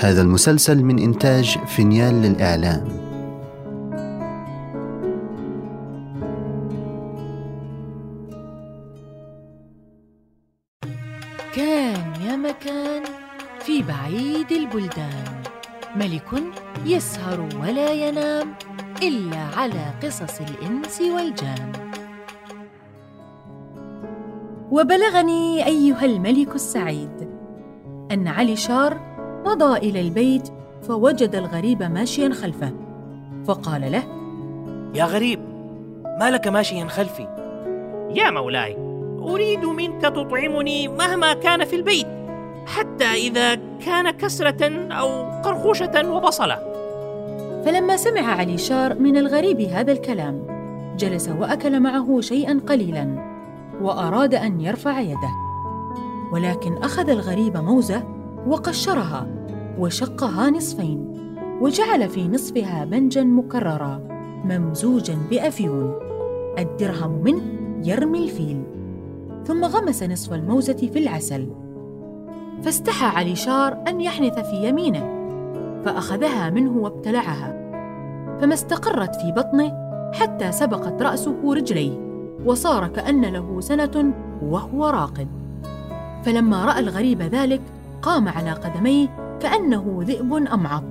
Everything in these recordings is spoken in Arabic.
هذا المسلسل من إنتاج فينيال للإعلام. كان يا مكان في بعيد البلدان. ملك يسهر ولا ينام إلا على قصص الإنس والجان. وبلغني أيها الملك السعيد أن علي شار مضى إلى البيت فوجد الغريب ماشيا خلفه فقال له يا غريب ما لك ماشيا خلفي؟ يا مولاي أريد منك تطعمني مهما كان في البيت حتى إذا كان كسرة أو قرخوشة وبصلة. فلما سمع علي شار من الغريب هذا الكلام جلس وأكل معه شيئا قليلا وأراد أن يرفع يده ولكن أخذ الغريب موزة وقشرها. وشقها نصفين وجعل في نصفها بنجا مكررا ممزوجا بأفيون. الدرهم منه يرمي الفيل. ثم غمس نصف الموزة في العسل. فاستحى علي شار أن يحنث في يمينه فأخذها منه وابتلعها. فما استقرت في بطنه حتى سبقت رأسه رجليه وصار كأن له سنة وهو راقد. فلما رأى الغريب ذلك قام على قدميه كأنه ذئب أمعط.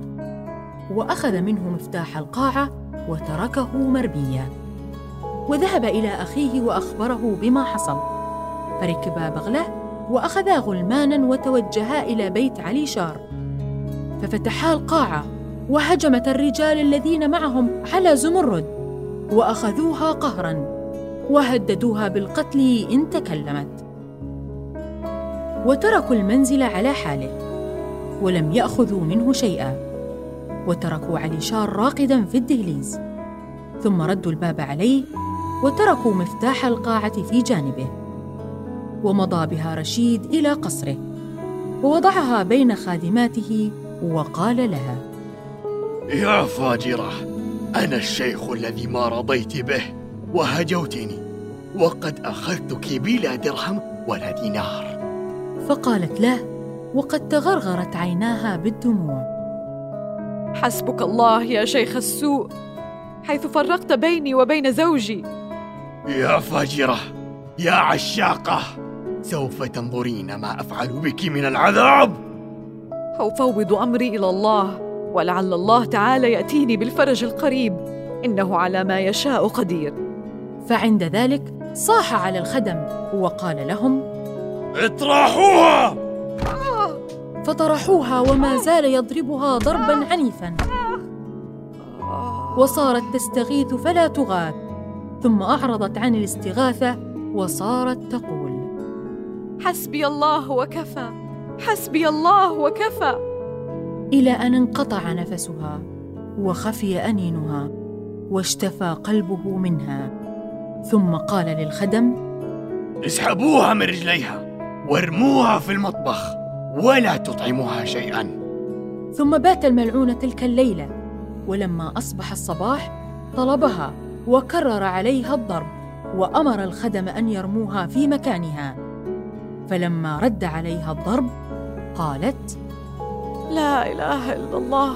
وأخذ منه مفتاح القاعة وتركه مربيا. وذهب إلى أخيه وأخبره بما حصل. فركبا بغلة وأخذا غلمانا وتوجها إلى بيت علي شار. ففتحا القاعة وهجمت الرجال الذين معهم على زمرد. وأخذوها قهرا وهددوها بالقتل إن تكلمت. وتركوا المنزل على حاله. ولم يأخذوا منه شيئا. وتركوا علي شار راقدا في الدهليز. ثم ردوا الباب عليه وتركوا مفتاح القاعة في جانبه. ومضى بها رشيد إلى قصره. ووضعها بين خادماته وقال لها يا فاجرة أنا الشيخ الذي ما رضيت به وهجوتني. وقد أخذتك بلا درهم ولا دينار. فقالت له وقد تغرغرت عيناها بالدموع. حسبك الله يا شيخ السوء حيث فرقت بيني وبين زوجي. يا فاجرة يا عشاقة سوف تنظرين ما أفعل بك من العذاب. أفوض أمري إلى الله ولعل الله تعالى يأتيني بالفرج القريب. إنه على ما يشاء قدير. فعند ذلك صاح على الخدم وقال لهم اطرحوها! فطرحوها وما زال يضربها ضربا عنيفا. وصارت تستغيث فلا تغاث ثم أعرضت عن الاستغاثة وصارت تقول حسبي الله وكفى حسبي الله وكفى. إلى أن انقطع نفسها وخفي أنينها واشتفى قلبه منها. ثم قال للخدم اسحبوها من رجليها وارموها في المطبخ. ولا تطعموها شيئا. ثم بات الملعون تلك الليلة ولما أصبح الصباح طلبها وكرر عليها الضرب وأمر الخدم أن يرموها في مكانها. فلما رد عليها الضرب قالت لا إله إلا الله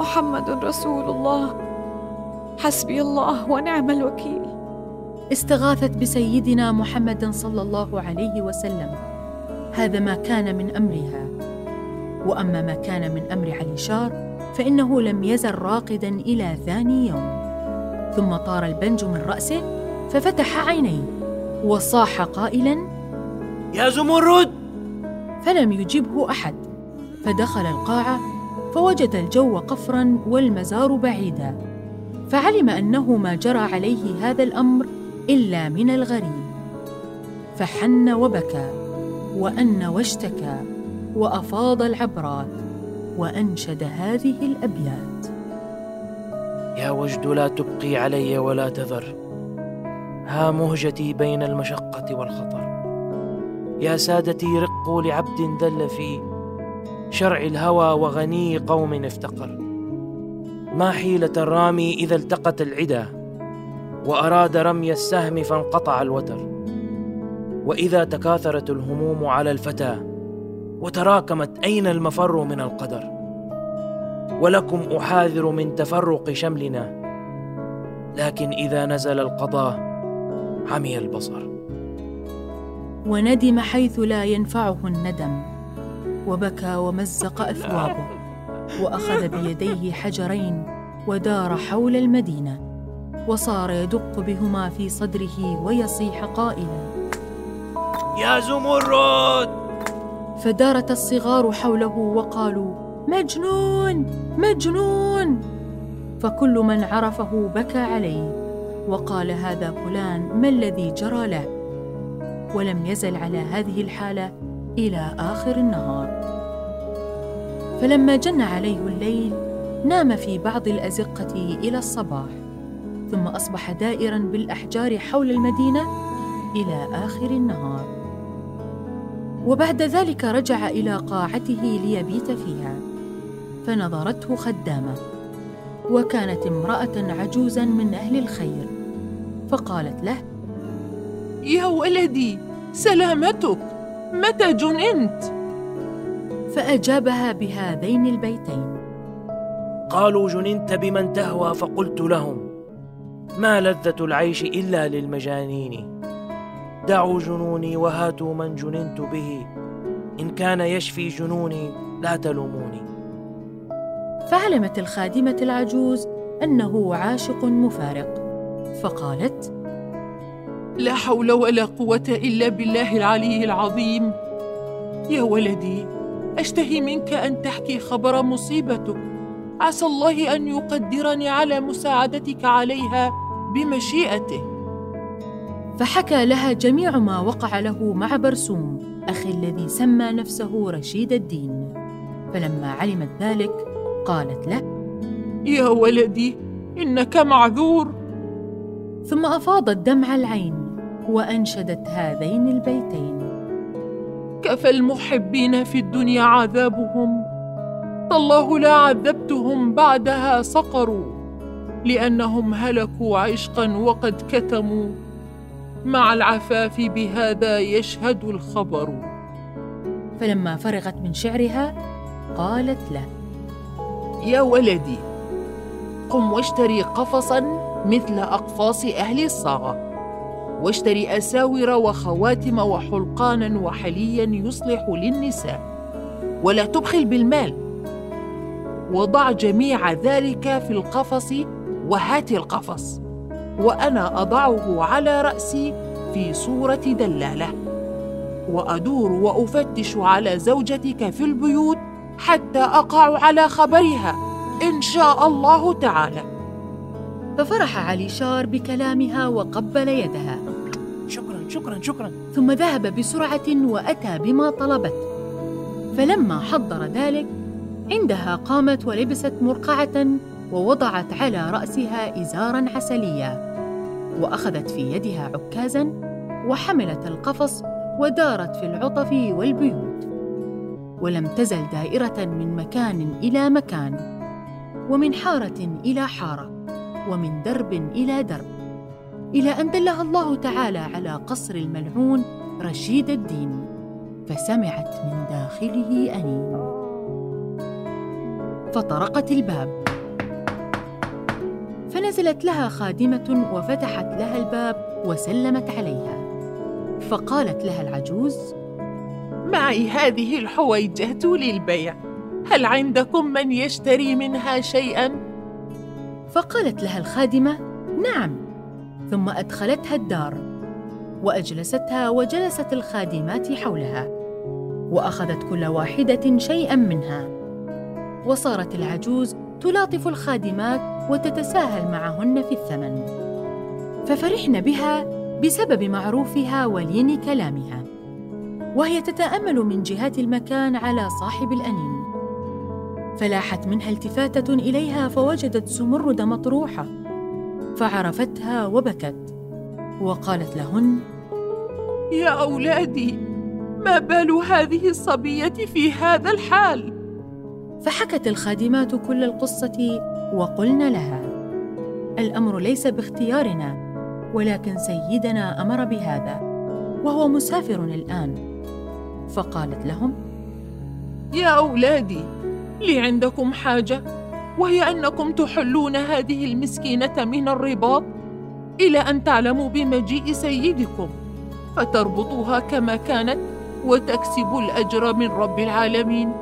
محمد رسول الله حسبي الله ونعم الوكيل. استغاثت بسيدنا محمد صلى الله عليه وسلم. هذا ما كان من أمرها. وأما ما كان من أمر علي شار فإنه لم يزل راقدا إلى ثاني يوم. ثم طار البنج من رأسه ففتح عينيه وصاح قائلا يا زمرد! فلم يجبه أحد. فدخل القاعة فوجد الجو قفرا والمزار بعيدا. فعلم أنه ما جرى عليه هذا الأمر إلا من الغريب. فحن وبكى. وأن واشتكى وأفاض العبرات وأنشد هذه الأبيات. يا وجد لا تبقي علي ولا تذر. ها مهجتي بين المشقة والخطر. يا سادتي رقوا لعبد ذل في شرع الهوى وغني قوم افتقر. ما حيلة الرامي إذا التقت العدا وأراد رمي السهم فانقطع الوتر. وإذا تكاثرت الهموم على الفتى وتراكمت أين المفر من القدر. ولكم أحاذر من تفرق شملنا لكن إذا نزل القضاء عمي البصر. وندم حيث لا ينفعه الندم وبكى ومزق اثوابه وأخذ بيديه حجرين ودار حول المدينة وصار يدق بهما في صدره ويصيح قائلا يا زمرد. فدارت الصغار حوله وقالوا مجنون! مجنون! فكل من عرفه بكى عليه وقال هذا فلان ما الذي جرى له؟ ولم يزل على هذه الحالة إلى آخر النهار. فلما جن عليه الليل نام في بعض الأزقة إلى الصباح ثم أصبح دائرا بالأحجار حول المدينة إلى آخر النهار. وبعد ذلك رجع إلى قاعته ليبيت فيها. فنظرته خدامة. وكانت امرأة عجوزا من أهل الخير. فقالت له يا ولدي سلامتك. متى جننت؟ فأجابها بهذين البيتين. قالوا جننت بمن تهوى فقلت لهم ما لذة العيش إلا للمجانين؟ دعوا جنوني وهاتوا من جننت به. إن كان يشفي جنوني لا تلوموني. فعلمت الخادمة العجوز أنه عاشق مفارق. فقالت لا حول ولا قوة إلا بالله العلي العظيم. يا ولدي أشتهي منك أن تحكي خبر مصيبتك. عسى الله أن يقدرني على مساعدتك عليها بمشيئته. فحكى لها جميع ما وقع له مع برسوم أخي الذي سمى نفسه رشيد الدين. فلما علمت ذلك قالت له يا ولدي إنك معذور. ثم أفاضت دمع العين وأنشدت هذين البيتين. كفى المحبين في الدنيا عذابهم. تالله لا عذبتهم بعدها سقروا لأنهم هلكوا عشقا وقد كتموا. مع العفاف بهذا يشهد الخبر. فلما فرغت من شعرها قالت له يا ولدي قم واشتري قفصا مثل أقفاص أهل الصاغه واشتري أساور وخواتم وحلقانا وحليا يصلح للنساء ولا تبخل بالمال. وضع جميع ذلك في القفص وهات القفص. وأنا أضعه على رأسي في صورة دلالة. وأدور وأفتش على زوجتك في البيوت حتى أقع على خبرها إن شاء الله تعالى. ففرح علي شار بكلامها وقبل يدها. شكرا شكرا شكرا. ثم ذهب بسرعة وأتى بما طلبته فلما حضر ذلك عندها قامت ولبست مرقعة ووضعت على رأسها إزارا عسليا وأخذت في يدها عكازا وحملت القفص ودارت في العطف والبيوت. ولم تزل دائرة من مكان إلى مكان ومن حارة إلى حارة ومن درب إلى درب إلى أن دلها الله تعالى على قصر الملعون رشيد الدين فسمعت من داخله أنين. فطرقت الباب. فنزلت لها خادمة وفتحت لها الباب وسلمت عليها. فقالت لها العجوز معي هذه الحويجة للبيع. هل عندكم من يشتري منها شيئا؟ فقالت لها الخادمة نعم. ثم أدخلتها الدار. وأجلستها وجلست الخادمات حولها. وأخذت كل واحدة شيئا منها. وصارت العجوز تلاطف الخادمات وتتساهل معهن في الثمن. ففرحن بها بسبب معروفها ولين كلامها. وهي تتأمل من جهات المكان على صاحب الأنين. فلاحت منها التفاتة إليها فوجدت زمرد مطروحة. فعرفتها وبكت. وقالت لهن يا أولادي ما بال هذه الصبية في هذا الحال؟ فحكت الخادمات كل القصة وقلن لها الأمر ليس باختيارنا ولكن سيدنا أمر بهذا وهو مسافر الآن. فقالت لهم يا أولادي لي عندكم حاجة؟ وهي أنكم تحلون هذه المسكينة من الرباط إلى أن تعلموا بمجيء سيدكم فتربطوها كما كانت وتكسبوا الأجر من رب العالمين.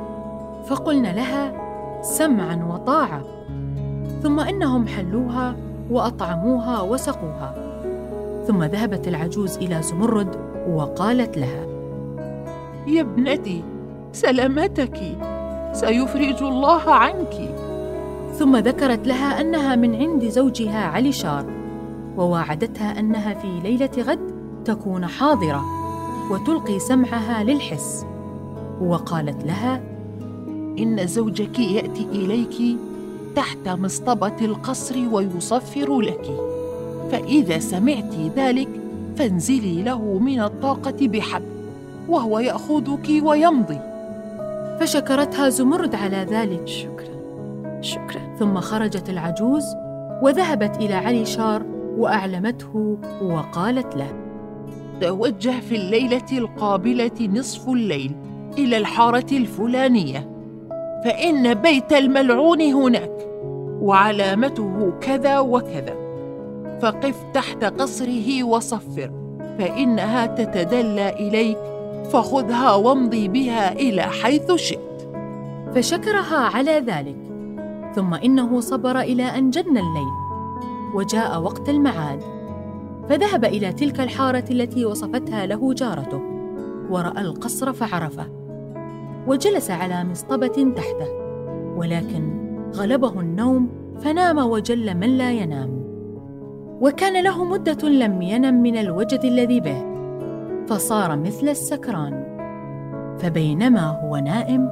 فقلنا لها سمعا وطاعة. ثم إنهم حلوها وأطعموها وسقوها. ثم ذهبت العجوز إلى زمرد وقالت لها يا ابنتي سلامتك. سيفرج الله عنك. ثم ذكرت لها أنها من عند زوجها علي شار وواعدتها أنها في ليلة غد تكون حاضرة وتلقي سمعها للحس. وقالت لها إن زوجك يأتي إليك تحت مصطبة القصر ويصفر لك. فإذا سمعت ذلك فانزلي له من الطاقة بحبل وهو يأخذك ويمضي. فشكرتها زمرد على ذلك. شكرا. شكرا. ثم خرجت العجوز وذهبت إلى علي شار وأعلمته وقالت له توجه في الليلة القابلة نصف الليل إلى الحارة الفلانية. فإن بيت الملعون هناك وعلامته كذا وكذا. فقف تحت قصره وصفر فإنها تتدلى إليك فخذها وامضي بها إلى حيث شئت. فشكرها على ذلك ثم إنه صبر إلى أن جن الليل وجاء وقت المعاد. فذهب إلى تلك الحارة التي وصفتها له جارته ورأى القصر فعرفه. وجلس على مصطبة تحته ولكن غلبه النوم فنام وجل من لا ينام. وكان له مدة لم ينم من الوجد الذي به فصار مثل السكران. فبينما هو نائم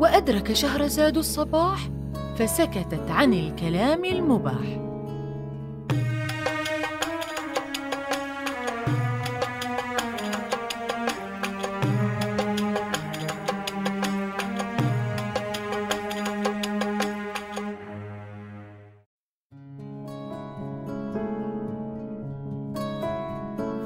وأدرك شهرزاد الصباح فسكتت عن الكلام المباح.